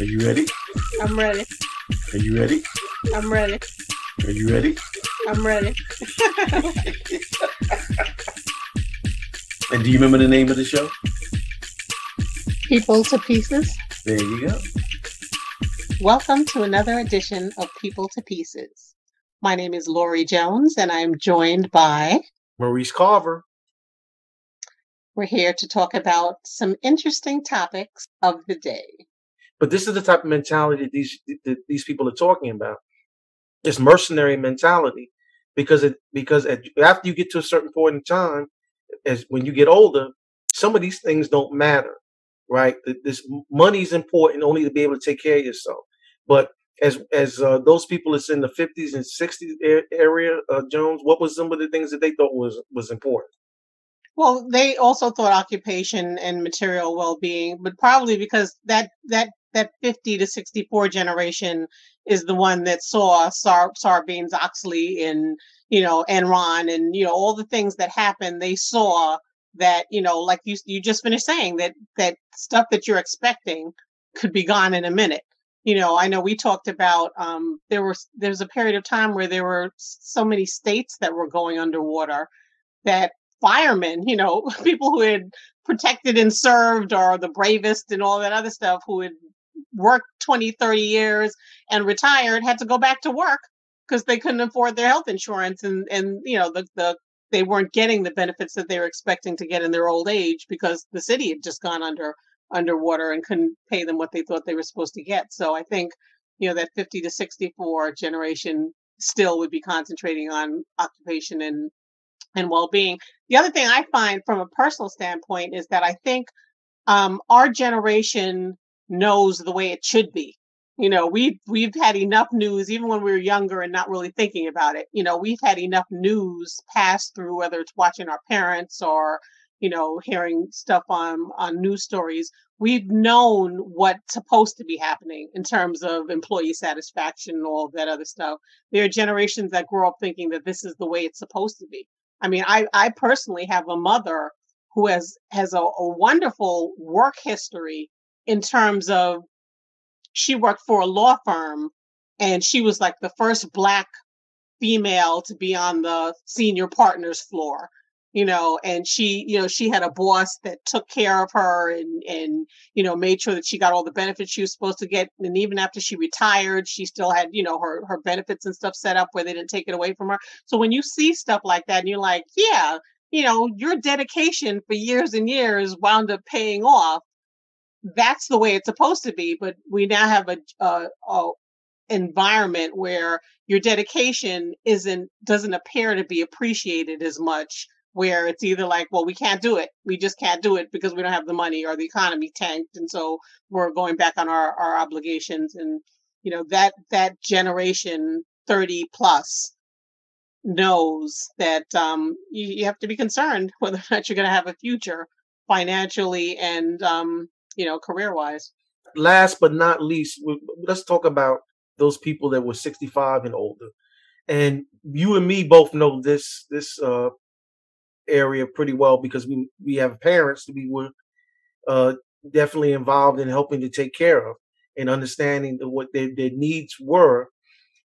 Are you ready? I'm ready. Are you ready? I'm ready. Are you ready? I'm ready. And do you remember the name of the show? People to Pieces. There you go. Welcome to another edition of People to Pieces. My name is Lori Jones, and I'm joined by. Maurice Carver. We're here to talk about some interesting topics of the day. But this is the type of mentality that these that these people are talking about. It's mercenary mentality because it because at, after you get to a certain point in time, as when you get older, some of these things don't matter, right? This money is important only to be able to take care of yourself. But as as uh, those people that's in the fifties and sixties area, uh, Jones, what was some of the things that they thought was was important? Well, they also thought occupation and material well-being, but probably because that that that 50 to 64 generation is the one that saw Sar- Sarbanes-Oxley and you know Enron and you know all the things that happened. They saw that you know, like you you just finished saying that that stuff that you're expecting could be gone in a minute. You know, I know we talked about um, there was there was a period of time where there were so many states that were going underwater that firemen, you know, people who had protected and served or the bravest and all that other stuff who had worked 20, 30 years and retired had to go back to work because they couldn't afford their health insurance and, and you know, the, the they weren't getting the benefits that they were expecting to get in their old age because the city had just gone under underwater and couldn't pay them what they thought they were supposed to get. So I think, you know, that 50 to 64 generation still would be concentrating on occupation and and well-being. The other thing I find from a personal standpoint is that I think um, our generation knows the way it should be. You know, we've we've had enough news, even when we were younger and not really thinking about it. You know, we've had enough news pass through, whether it's watching our parents or you know hearing stuff on on news stories. We've known what's supposed to be happening in terms of employee satisfaction and all that other stuff. There are generations that grow up thinking that this is the way it's supposed to be. I mean, I, I personally have a mother who has has a, a wonderful work history in terms of she worked for a law firm and she was like the first black female to be on the senior partners floor you know and she you know she had a boss that took care of her and and you know made sure that she got all the benefits she was supposed to get and even after she retired she still had you know her her benefits and stuff set up where they didn't take it away from her. So when you see stuff like that and you're like yeah you know your dedication for years and years wound up paying off that's the way it's supposed to be but we now have a, a, a environment where your dedication isn't doesn't appear to be appreciated as much where it's either like well we can't do it. We just can't do it because we don't have the money or the economy tanked and so we're going back on our, our obligations. And you know that that generation 30 plus knows that um, you, you have to be concerned whether or not you're going to have a future financially and um, you know career wise Last but not least, let's talk about those people that were 65 and older. And you and me both know this this uh, area pretty well because we we have parents we were uh, definitely involved in helping to take care of and understanding what their, their needs were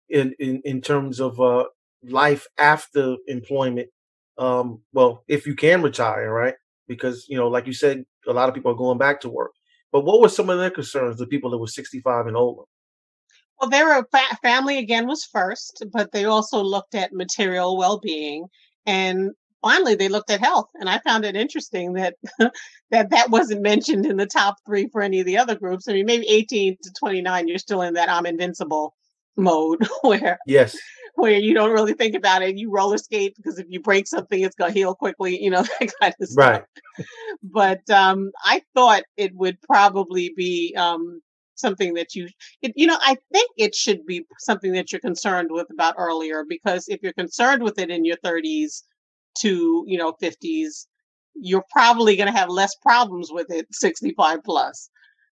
in, in in terms of uh, life after employment. Um, well, if you can retire, right? Because you know, like you said, a lot of people are going back to work. But what were some of their concerns? The people that were 65 and older. Well, their fa- family again was first, but they also looked at material well-being, and finally they looked at health. And I found it interesting that that that wasn't mentioned in the top three for any of the other groups. I mean, maybe 18 to 29, you're still in that I'm invincible mode where Yes, where you don't really think about it. You roller skate because if you break something, it's gonna heal quickly. You know that kind of stuff right. but um, I thought it would probably be um, something that you, it, you know, I think it should be something that you're concerned with about earlier because if you're concerned with it in your 30s to you know 50s, you're probably going to have less problems with it 65 plus.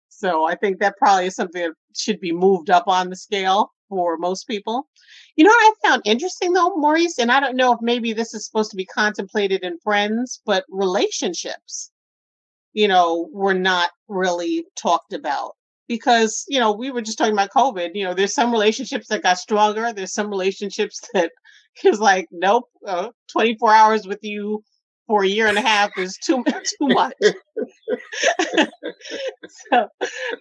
So I think that probably is something that should be moved up on the scale for most people. You know what I found interesting though, Maurice, and I don't know if maybe this is supposed to be contemplated in friends, but relationships, you know, were not really talked about because you know we were just talking about COVID. You know, there's some relationships that got stronger. There's some relationships that was like, nope, uh, 24 hours with you for a year and a half is too too much. so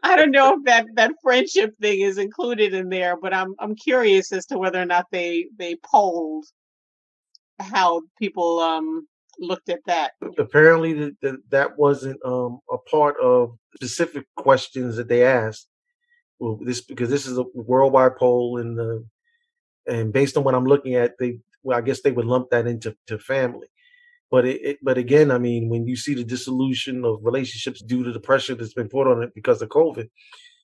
I don't know if that that friendship thing is included in there, but I'm I'm curious as to whether or not they they polled how people um looked at that. Apparently, that that, that wasn't um a part of specific questions that they asked. Well, this because this is a worldwide poll, and the and based on what I'm looking at, they well, I guess they would lump that into to family. But it, it, but again, I mean, when you see the dissolution of relationships due to the pressure that's been put on it because of COVID,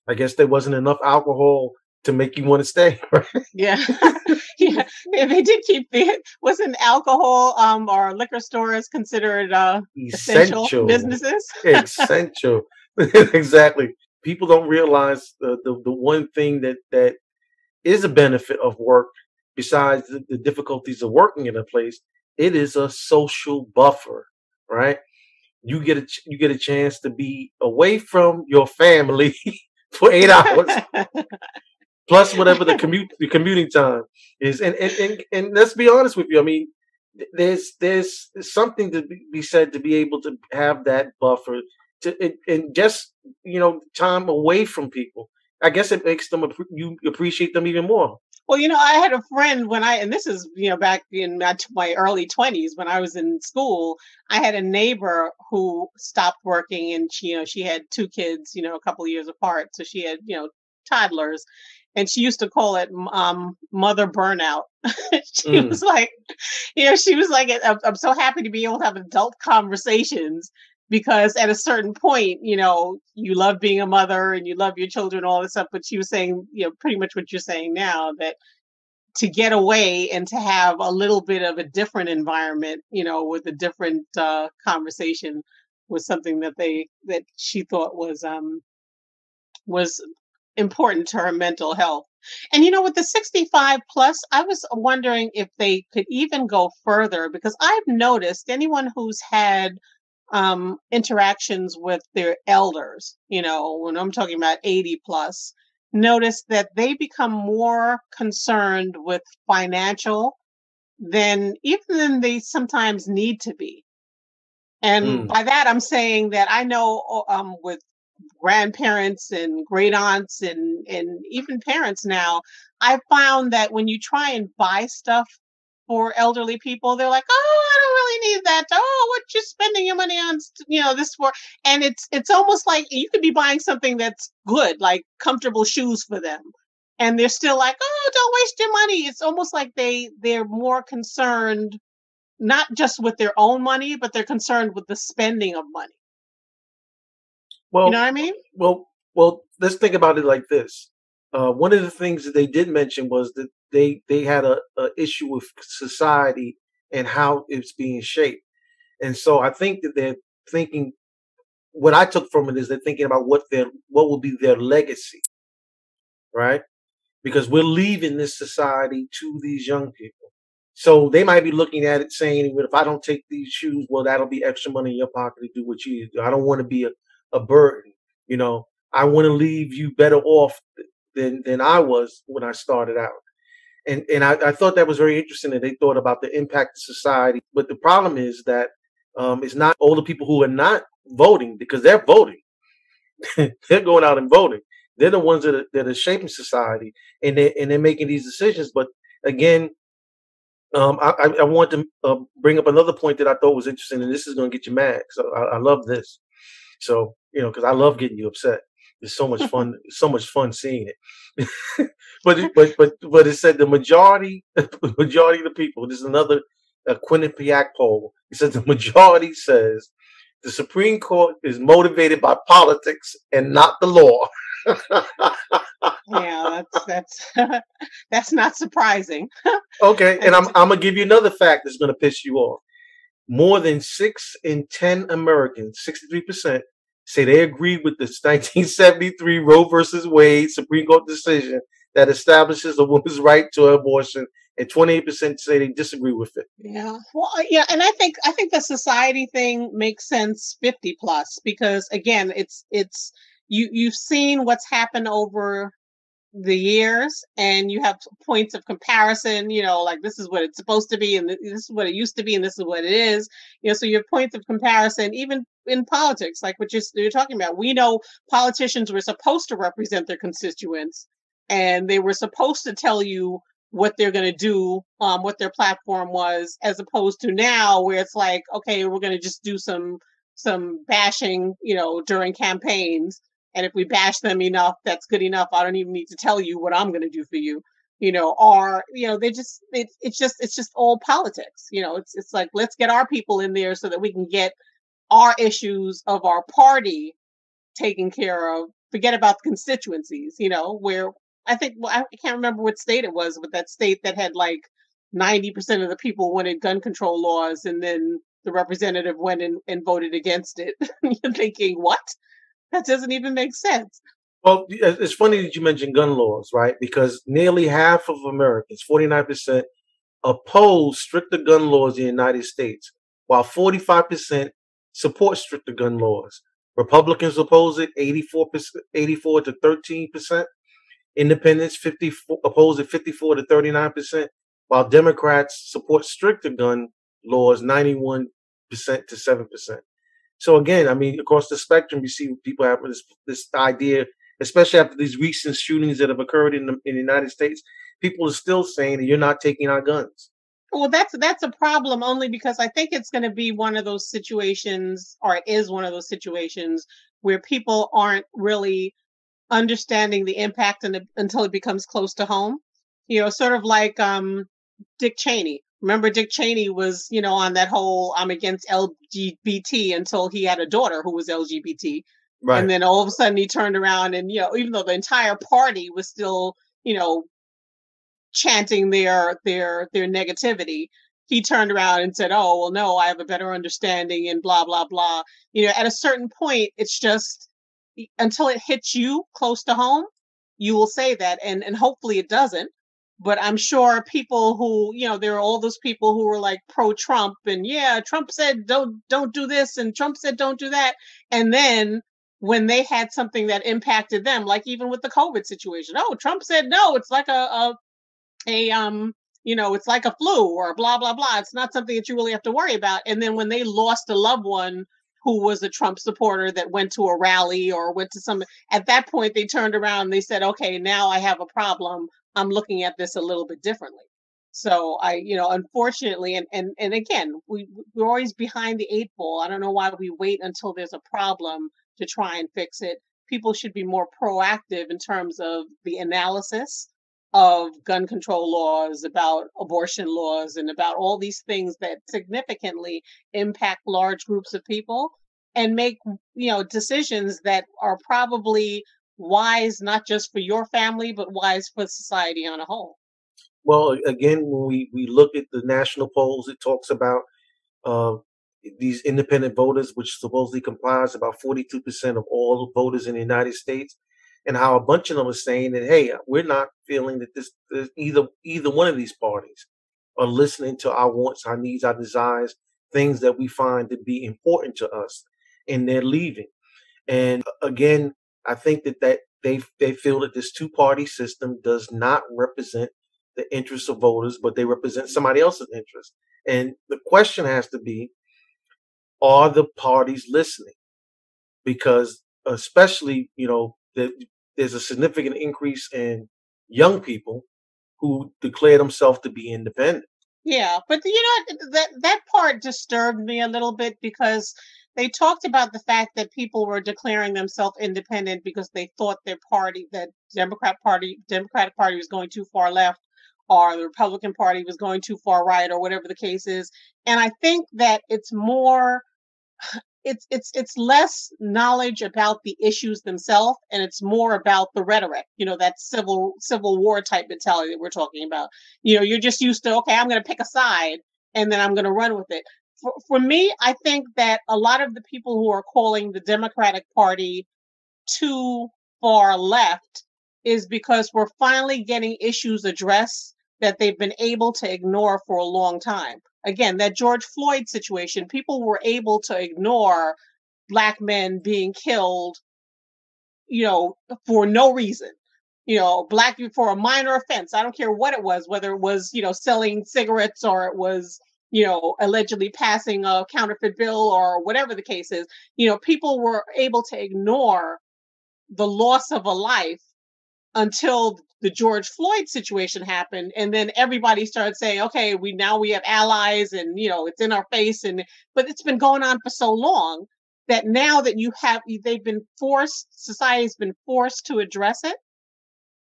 I guess there wasn't enough alcohol to make you want to stay. Right? Yeah, yeah. They did keep the wasn't alcohol um, or liquor stores considered uh, essential, essential businesses. essential, exactly. People don't realize the, the the one thing that that is a benefit of work besides the, the difficulties of working in a place it is a social buffer, right? You get a you get a chance to be away from your family for eight hours, plus whatever the commute the commuting time is. And and and, and let's be honest with you. I mean, there's there's something to be said to be able to have that buffer to and, and just you know time away from people. I guess it makes them you appreciate them even more. Well, you know, I had a friend when I, and this is, you know, back in my, my early 20s when I was in school, I had a neighbor who stopped working and she, you know, she had two kids, you know, a couple of years apart. So she had, you know, toddlers and she used to call it um, mother burnout. she mm. was like, you know, she was like, I'm, I'm so happy to be able to have adult conversations because at a certain point, you know, you love being a mother and you love your children, all this stuff. But she was saying, you know, pretty much what you're saying now that to get away and to have a little bit of a different environment, you know, with a different uh, conversation was something that they that she thought was um was important to her mental health. And you know, with the 65 plus, I was wondering if they could even go further because I've noticed anyone who's had um, interactions with their elders, you know, when I'm talking about 80 plus, notice that they become more concerned with financial than even than they sometimes need to be. And mm. by that, I'm saying that I know um, with grandparents and great aunts and, and even parents now, I found that when you try and buy stuff for elderly people. They're like, oh, I don't really need that. Oh, what you spending your money on? You know, this for, and it's it's almost like you could be buying something that's good, like comfortable shoes for them, and they're still like, oh, don't waste your money. It's almost like they they're more concerned, not just with their own money, but they're concerned with the spending of money. Well, you know what I mean? Well, well, let's think about it like this. Uh, one of the things that they did mention was that they they had a, a issue with society and how it's being shaped, and so I think that they're thinking. What I took from it is they're thinking about what their what will be their legacy, right? Because we're leaving this society to these young people. So they might be looking at it saying, if I don't take these shoes, well, that'll be extra money in your pocket to do what you do. I don't want to be a, a burden. You know, I want to leave you better off than than I was when I started out. And and I, I thought that was very interesting that they thought about the impact of society. But the problem is that um, it's not older people who are not voting because they're voting. they're going out and voting. They're the ones that are, that are shaping society, and they and they're making these decisions. But again, um, I, I, want to uh, bring up another point that I thought was interesting, and this is going to get you mad. So I, I love this. So you know, because I love getting you upset. It's so much fun. so much fun seeing it. but but but but it said the majority majority of the people. This is another uh, Quinnipiac poll. It says the majority says the Supreme Court is motivated by politics and not the law. yeah, that's that's that's not surprising. okay, and I'm I'm gonna give you another fact that's gonna piss you off. More than six in ten Americans, sixty three percent, say they agree with the 1973 Roe versus Wade Supreme Court decision that establishes a woman's right to abortion, and 28% say they disagree with it. Yeah, well, yeah, and I think I think the society thing makes sense 50 plus because again, it's it's you you've seen what's happened over the years and you have points of comparison you know like this is what it's supposed to be and this is what it used to be and this is what it is. You know so you have points of comparison even in politics like what you're, you're talking about we know politicians were supposed to represent their constituents and they were supposed to tell you what they're going to do um what their platform was as opposed to now where it's like okay we're going to just do some some bashing you know during campaigns and if we bash them enough, that's good enough. I don't even need to tell you what I'm going to do for you. You know, or you know, they just it's it's just it's just all politics. You know, it's it's like let's get our people in there so that we can get our issues of our party taken care of. Forget about the constituencies. You know, where I think well, I can't remember what state it was, but that state that had like ninety percent of the people wanted gun control laws, and then the representative went and, and voted against it. You're thinking, what? That doesn't even make sense. Well, uh, it's funny that you mentioned gun laws, right? Because nearly half of Americans, 49%, oppose stricter gun laws in the United States, while 45% support stricter gun laws. Republicans oppose it 84 84 to 13%. Independents 54 oppose it 54 to 39%, while Democrats support stricter gun laws 91% to 7%. So again, I mean, across the spectrum, you see people have this this idea, especially after these recent shootings that have occurred in the, in the United States. People are still saying that you're not taking our guns. Well, that's that's a problem only because I think it's going to be one of those situations, or it is one of those situations where people aren't really understanding the impact the, until it becomes close to home. You know, sort of like um, Dick Cheney. Remember, Dick Cheney was, you know, on that whole I'm against LGBT until he had a daughter who was LGBT. Right. And then all of a sudden he turned around and, you know, even though the entire party was still, you know, chanting their their their negativity, he turned around and said, "Oh, well, no, I have a better understanding," and blah blah blah. You know, at a certain point, it's just until it hits you close to home, you will say that, and and hopefully it doesn't but I'm sure people who, you know, there are all those people who were like pro Trump and yeah, Trump said don't don't do this and Trump said don't do that. And then when they had something that impacted them, like even with the COVID situation, oh, Trump said no, it's like a a, a um you know, it's like a flu or blah blah blah. It's not something that you really have to worry about. And then when they lost a loved one who was a Trump supporter that went to a rally or went to some at that point they turned around and they said, "Okay, now I have a problem I'm looking at this a little bit differently. So I, you know, unfortunately, and and and again, we we're always behind the eight ball. I don't know why we wait until there's a problem to try and fix it. People should be more proactive in terms of the analysis of gun control laws, about abortion laws, and about all these things that significantly impact large groups of people, and make you know decisions that are probably wise not just for your family but wise for society on a whole. Well again when we, we look at the national polls it talks about uh, these independent voters which supposedly comprise about 42% of all voters in the united states and how a bunch of them are saying that hey we're not feeling that this, this either either one of these parties are listening to our wants our needs our desires things that we find to be important to us and they're leaving. And again I think that, that they they feel that this two party system does not represent the interests of voters, but they represent somebody else's interest. And the question has to be, are the parties listening? Because especially, you know, the, there's a significant increase in young people who declare themselves to be independent. Yeah, but you know that that part disturbed me a little bit because they talked about the fact that people were declaring themselves independent because they thought their party, that Democrat Party, Democratic Party was going too far left, or the Republican Party was going too far right, or whatever the case is. And I think that it's more, it's it's it's less knowledge about the issues themselves, and it's more about the rhetoric. You know, that civil civil war type mentality that we're talking about. You know, you're just used to okay, I'm going to pick a side and then I'm going to run with it for, for me, I think that a lot of the people who are calling the Democratic Party too far left is because we're finally getting issues addressed that they've been able to ignore for a long time. Again, that George Floyd situation, people were able to ignore black men being killed you know, for no reason. You know, black for a minor offense. I don't care what it was, whether it was, you know, selling cigarettes or it was, you know, allegedly passing a counterfeit bill or whatever the case is. You know, people were able to ignore the loss of a life until the George Floyd situation happened, and then everybody started saying, "Okay, we now we have allies, and you know it's in our face." And but it's been going on for so long that now that you have they've been forced, society's been forced to address it.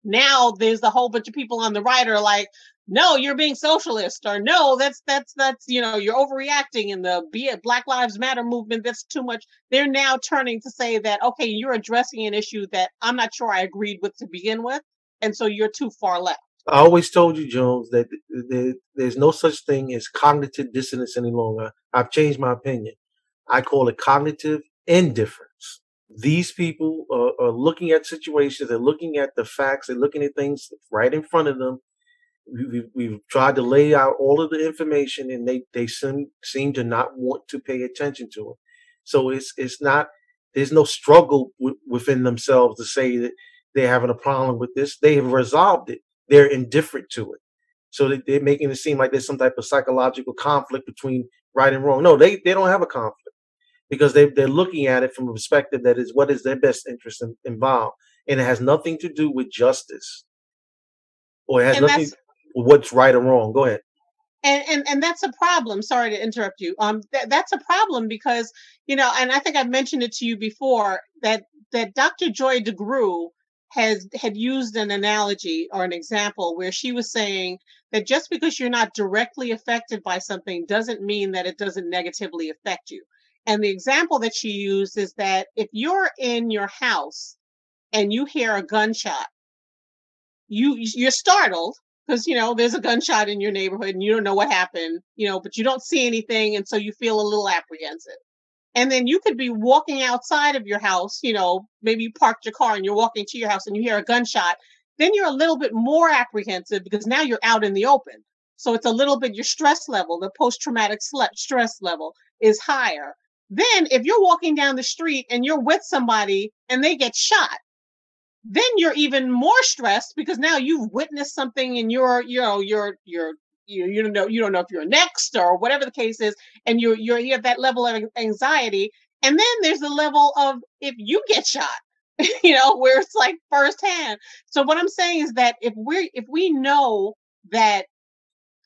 Now there's a whole bunch of people on the right are like, "No, you're being socialist," or "No, that's that's that's you know you're overreacting." in the be it Black Lives Matter movement, that's too much. They're now turning to say that, "Okay, you're addressing an issue that I'm not sure I agreed with to begin with." and so you're too far left. I always told you, Jones, that there's no such thing as cognitive dissonance any longer. I've changed my opinion. I call it cognitive indifference. These people are, are looking at situations, they're looking at the facts, they're looking at things right in front of them. We've, we've tried to lay out all of the information, and they they seem seem to not want to pay attention to it. So it's it's not there's no struggle w- within themselves to say that they're having a problem with this. They have resolved it. They're indifferent to it. So they, they're making it seem like there's some type of psychological conflict between right and wrong. No, they, they don't have a conflict because they, they're looking at it from a perspective that is what is their best interest in, involved. And it has nothing to do with justice or it has and nothing with what's right or wrong. Go ahead. And, and and that's a problem. Sorry to interrupt you. Um, th- that's a problem because you know, and I think I've mentioned it to you before that that Dr. Joy DeGruy has had used an analogy or an example where she was saying that just because you're not directly affected by something doesn't mean that it doesn't negatively affect you. And the example that she used is that if you're in your house and you hear a gunshot, you you're startled because you know there's a gunshot in your neighborhood and you don't know what happened, you know, but you don't see anything and so you feel a little apprehensive. And then you could be walking outside of your house, you know, maybe you parked your car and you're walking to your house and you hear a gunshot. Then you're a little bit more apprehensive because now you're out in the open. So it's a little bit your stress level, the post traumatic stress level is higher. Then if you're walking down the street and you're with somebody and they get shot, then you're even more stressed because now you've witnessed something and you're, you know, you're, you're you you don't know you don't know if you're next or whatever the case is, and you're you're you have that level of anxiety. And then there's the level of if you get shot, you know, where it's like firsthand. So what I'm saying is that if we if we know that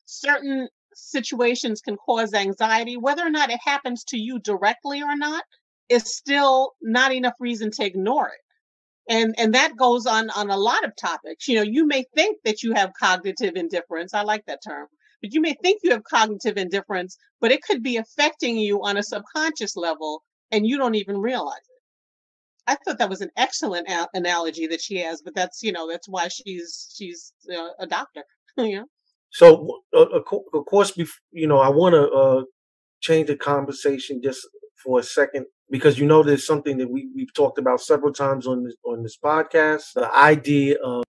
certain situations can cause anxiety, whether or not it happens to you directly or not, is still not enough reason to ignore it and and that goes on on a lot of topics. You know you may think that you have cognitive indifference. I like that term. But you may think you have cognitive indifference but it could be affecting you on a subconscious level and you don't even realize it. I thought that was an excellent a- analogy that she has but that's you know that's why she's she's uh, a doctor know? So uh, of course you know i want to uh, change the conversation just for a second because you know there's something that we, we've talked about several times on this on this podcast the idea of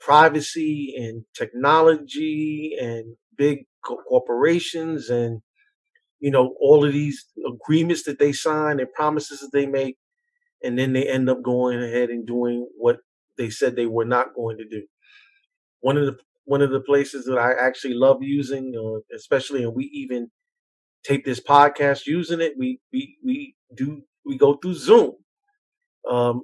privacy and technology and big co- corporations and you know all of these agreements that they sign and promises that they make and then they end up going ahead and doing what they said they were not going to do. One of the one of the places that i actually love using uh, especially and we even tape this podcast using it. We we we do we go through Zoom, um,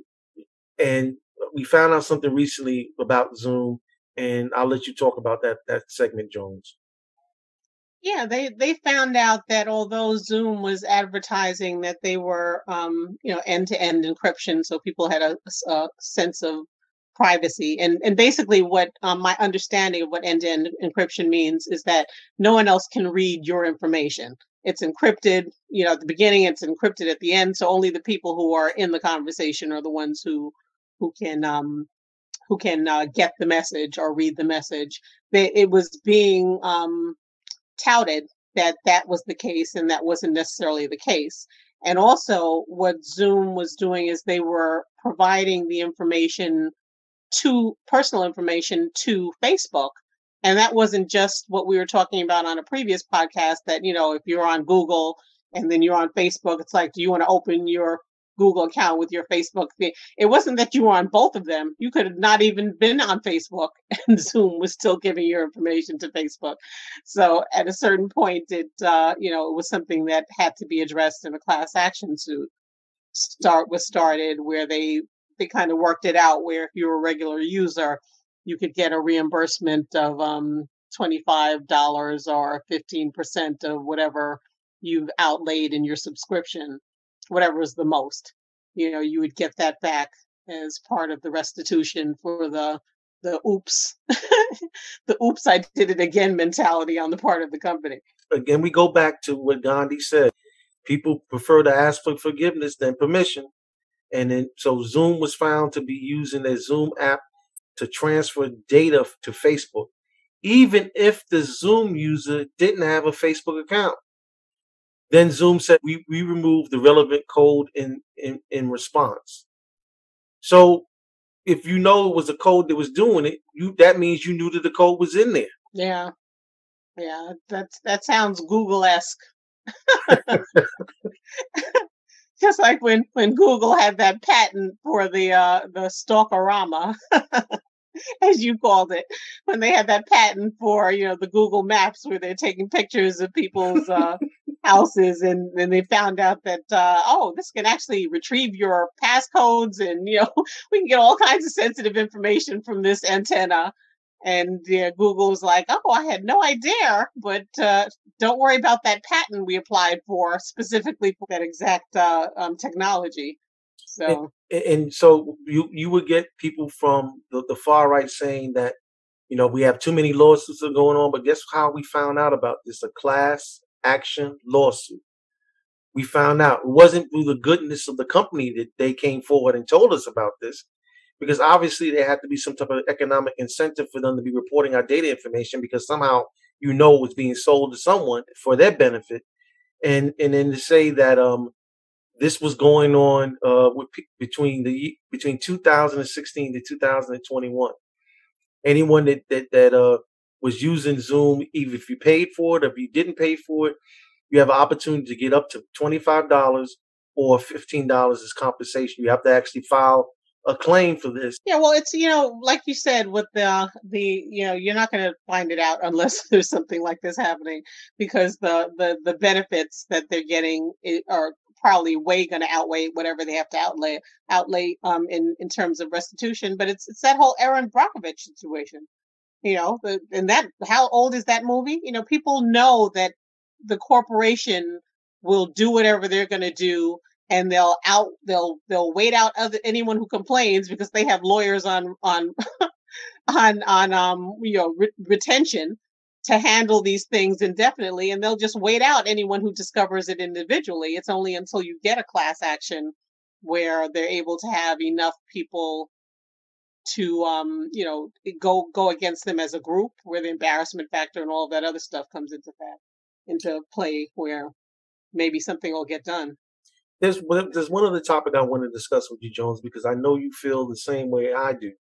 and we found out something recently about Zoom, and I'll let you talk about that that segment, Jones. Yeah, they they found out that although Zoom was advertising that they were, um, you know, end to end encryption, so people had a, a sense of privacy. And and basically, what um, my understanding of what end to end encryption means is that no one else can read your information. It's encrypted you know at the beginning it's encrypted at the end so only the people who are in the conversation are the ones who who can um who can uh, get the message or read the message. It was being um touted that that was the case and that wasn't necessarily the case. And also what zoom was doing is they were providing the information to personal information to facebook and that wasn't just what we were talking about on a previous podcast that, you know, if you're on Google and then you're on Facebook, it's like, do you want to open your Google account with your Facebook. It wasn't that you were on both of them. You could have not even been on Facebook, and Zoom was still giving your information to Facebook. So at a certain point, it uh, you know it was something that had to be addressed in a class action suit. Start was started where they they kind of worked it out where if you're a regular user, you could get a reimbursement of um, $25 or 15% of whatever you've outlaid in your subscription, whatever is the most. You know, you would get that back as part of the restitution for the the oops the oops I did it again mentality on the part of the company. Again, we go back to what Gandhi said. People prefer to ask for forgiveness than permission. And then so Zoom was found to be using their Zoom app to transfer data to Facebook, even if the Zoom user didn't have a Facebook account. Then Zoom said we, we removed the relevant code in, in, in response. So if you know it was a code that was doing it, you that means you knew that the code was in there. Yeah. Yeah, that's that sounds Google esque. Just like when when Google had that patent for the uh the stalkerama. as you called it, when they had that patent for you know the Google Maps where they're taking pictures of people's uh, houses, and then they found out that uh, oh, this can actually retrieve your passcodes, and you know we can get all kinds of sensitive information from this antenna. And yeah, was like, oh, I had no idea, but uh, don't worry about that patent we applied for specifically for that exact uh, um, technology. So and, and, so you you would get people from the, the far right saying that you know we have too many lawsuits going on, but guess how we found out about this? A class action lawsuit. We found out it wasn't through the goodness of the company that they came forward and told us about this, because obviously there had to be some type of economic incentive for them to be reporting our data information because somehow you know it was being sold to someone for their benefit, and and then to say that um this was going on uh, with, between the between 2016 to 2021. Anyone that that that uh, was using Zoom, even if you paid for it or if you didn't pay for it, you have an opportunity to get up to twenty five dollars or fifteen dollars as compensation. You have to actually file a claim for this. Yeah, well, it's you know, like you said, with the the you know, you're not going to find it out unless there's something like this happening, because the the the benefits that they're getting are probably way going to outweigh whatever they have to outlay outlay um in in terms of restitution. But it's it's that whole Erin Brockovich situation, you know. The, and that how old is that movie? You know, people know that the corporation will do whatever they're going to do and they'll out they'll they'll wait out other anyone who complains because they have lawyers on on on on um you know re- retention to handle these things indefinitely and they'll just wait out anyone who discovers it individually. It's only until you get a class action where they're able to have enough people to um you know go go against them as a group where the embarrassment factor and all of that other stuff comes into that into play where maybe something will get done there's there's one other topic I want to discuss with you, Jones, because I know you feel the same way I do.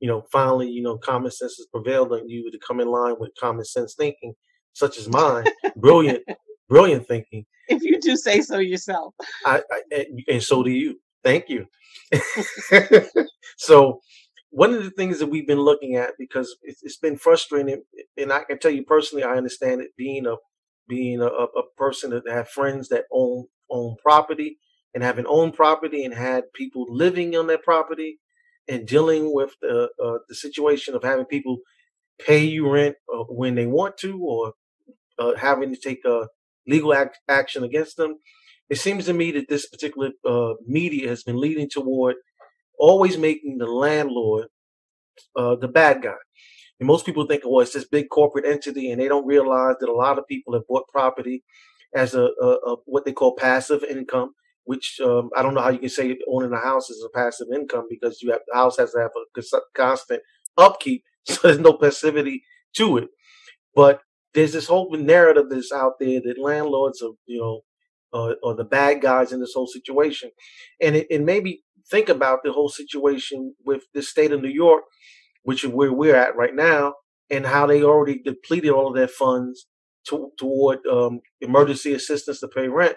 You know, finally, you know, common sense has prevailed on you to come in line with common sense thinking, such as mine. brilliant, brilliant thinking. If you do say so yourself. I, I eh, and so do you. Thank you. so, one of the things that we've been looking at because it's, it's been frustrating, and I can tell you personally, I understand it being a being a, a person that have friends that own own property and having owned property and had people living on that property and dealing with the uh, the situation of having people pay you rent uh, when they want to or uh, having to take a legal act, action against them. It seems to me that this particular uh, media has been leading toward always making the landlord uh, the bad guy. And most people think, well, it's this big corporate entity, and they don't realize that a lot of people have bought property as a, a, a what they call passive income, which um, I don't know how you can say owning a house is a passive income because you have the house has to have a constant upkeep, so there's no passivity to it. But there's this whole narrative that's out there that landlords are, you know, uh, are the bad guys in this whole situation, and it, it made me think about the whole situation with the state of New York, which is where we're at right now, and how they already depleted all of their funds to, toward um, emergency assistance to pay rent.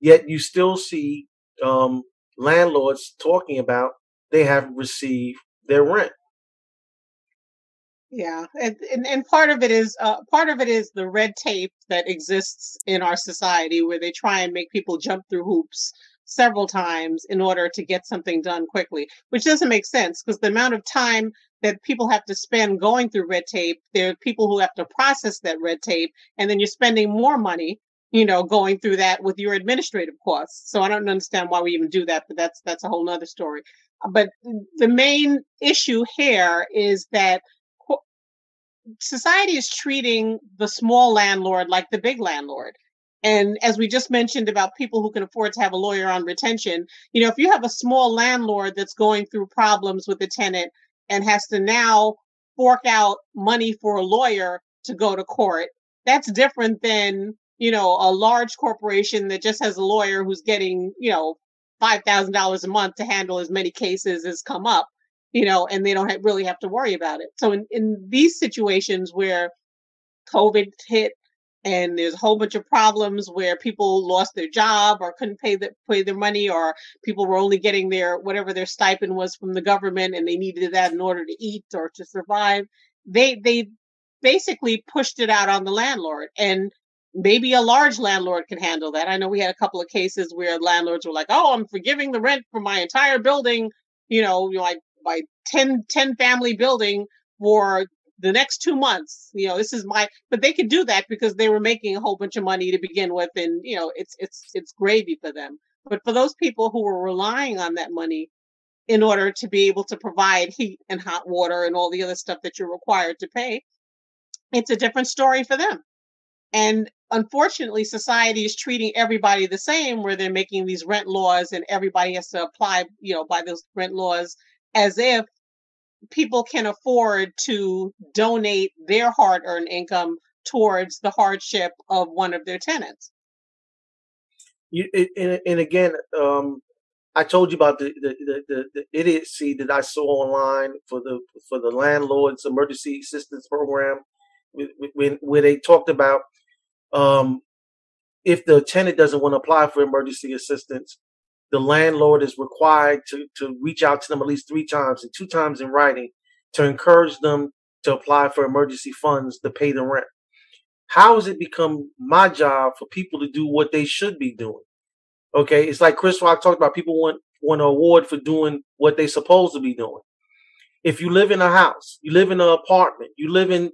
Yet you still see um, landlords talking about they have received their rent. Yeah, and, and and part of it is uh, part of it is the red tape that exists in our society, where they try and make people jump through hoops several times in order to get something done quickly, which doesn't make sense because the amount of time that people have to spend going through red tape, there are people who have to process that red tape, and then you're spending more money, you know, going through that with your administrative costs. So I don't understand why we even do that, but that's that's a whole nother story. But the main issue here is that society is treating the small landlord like the big landlord. And as we just mentioned about people who can afford to have a lawyer on retention, you know, if you have a small landlord that's going through problems with the tenant and has to now fork out money for a lawyer to go to court, that's different than, you know, a large corporation that just has a lawyer who's getting, you know, $5,000 a month to handle as many cases as come up you know, and they don't have, really have to worry about it. So in, in these situations where COVID hit and there's a whole bunch of problems where people lost their job or couldn't pay the, pay their money or people were only getting their whatever their stipend was from the government and they needed that in order to eat or to survive. They they basically pushed it out on the landlord and maybe a large landlord can handle that. I know we had a couple of cases where landlords were like oh i'm forgiving the rent for my entire building you know like my 10, 10 family building for the next two months. You know, this is my, but they could do that because they were making a whole bunch of money to begin with. And, you know, it's, it's, it's gravy for them. But for those people who were relying on that money in order to be able to provide heat and hot water and all the other stuff that you're required to pay, it's a different story for them. And unfortunately, society is treating everybody the same, where they're making these rent laws and everybody has to apply, you know, by those rent laws as if people can afford to donate their hard earned income towards the hardship of one of their tenants. You, and, and again, um, I told you about the, the, the, the, the idiocy that I saw online for the for the landlords emergency assistance program, when where they talked about um, if the tenant doesn't want to apply for emergency assistance, the landlord is required to, to reach out to them at least three times and two times in writing to encourage them to apply for emergency funds to pay the rent. How has it become my job for people to do what they should be doing? Okay, it's like Chris Rock talked about people want, want an award for doing what they're supposed to be doing. If you live in a house, you live in an apartment, you live in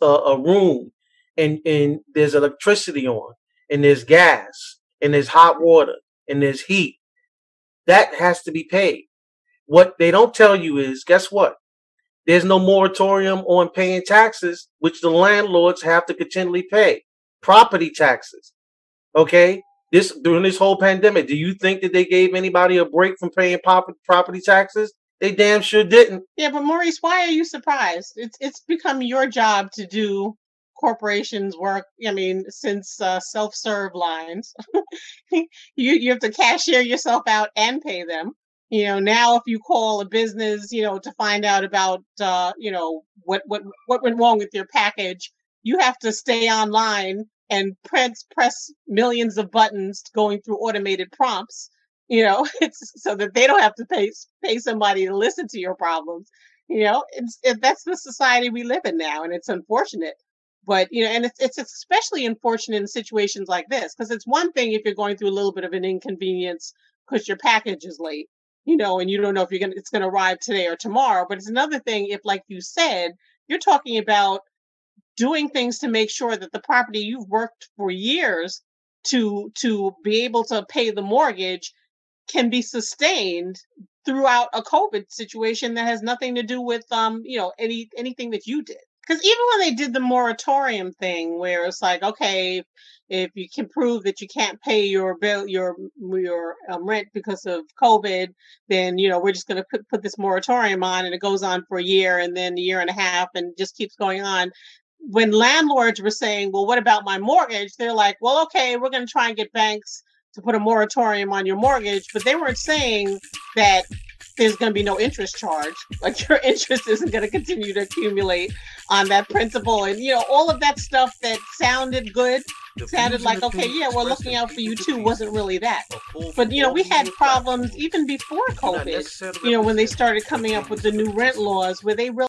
a, a room, and, and there's electricity on, and there's gas, and there's hot water, and there's heat, that has to be paid. What they don't tell you is, guess what? There's no moratorium on paying taxes, which the landlords have to continually pay. Property taxes. Okay? This during this whole pandemic, do you think that they gave anybody a break from paying property taxes? They damn sure didn't. Yeah, but Maurice, why are you surprised? It's it's become your job to do corporations work. I mean, since uh, self-serve lines, you you have to cashier yourself out and pay them. You know, now if you call a business, you know, to find out about, uh, you know, what what what went wrong with your package, you have to stay online and press press millions of buttons going through automated prompts. You know, it's so that they don't have to pay pay somebody to listen to your problems. You know, it's it, that's the society we live in now, and it's unfortunate but you know and it's, it's especially unfortunate in situations like this because it's one thing if you're going through a little bit of an inconvenience because your package is late you know and you don't know if you're gonna it's gonna arrive today or tomorrow but it's another thing if like you said you're talking about doing things to make sure that the property you've worked for years to to be able to pay the mortgage can be sustained throughout a covid situation that has nothing to do with um you know any anything that you did because even when they did the moratorium thing where it's like okay if you can prove that you can't pay your bill your your um, rent because of covid then you know we're just going to put, put this moratorium on and it goes on for a year and then a year and a half and just keeps going on. When landlords were saying well what about my mortgage? they're like well okay we're going to try and get banks to put a moratorium on your mortgage but they weren't saying that there's going to be no interest charge. Like your interest isn't going to continue to accumulate on that principal, and you know all of that stuff that sounded good, sounded like okay, yeah, we're looking out for you too. Wasn't really that. But you know, we had problems even before COVID. You know, when they started coming up with the new rent laws, where they really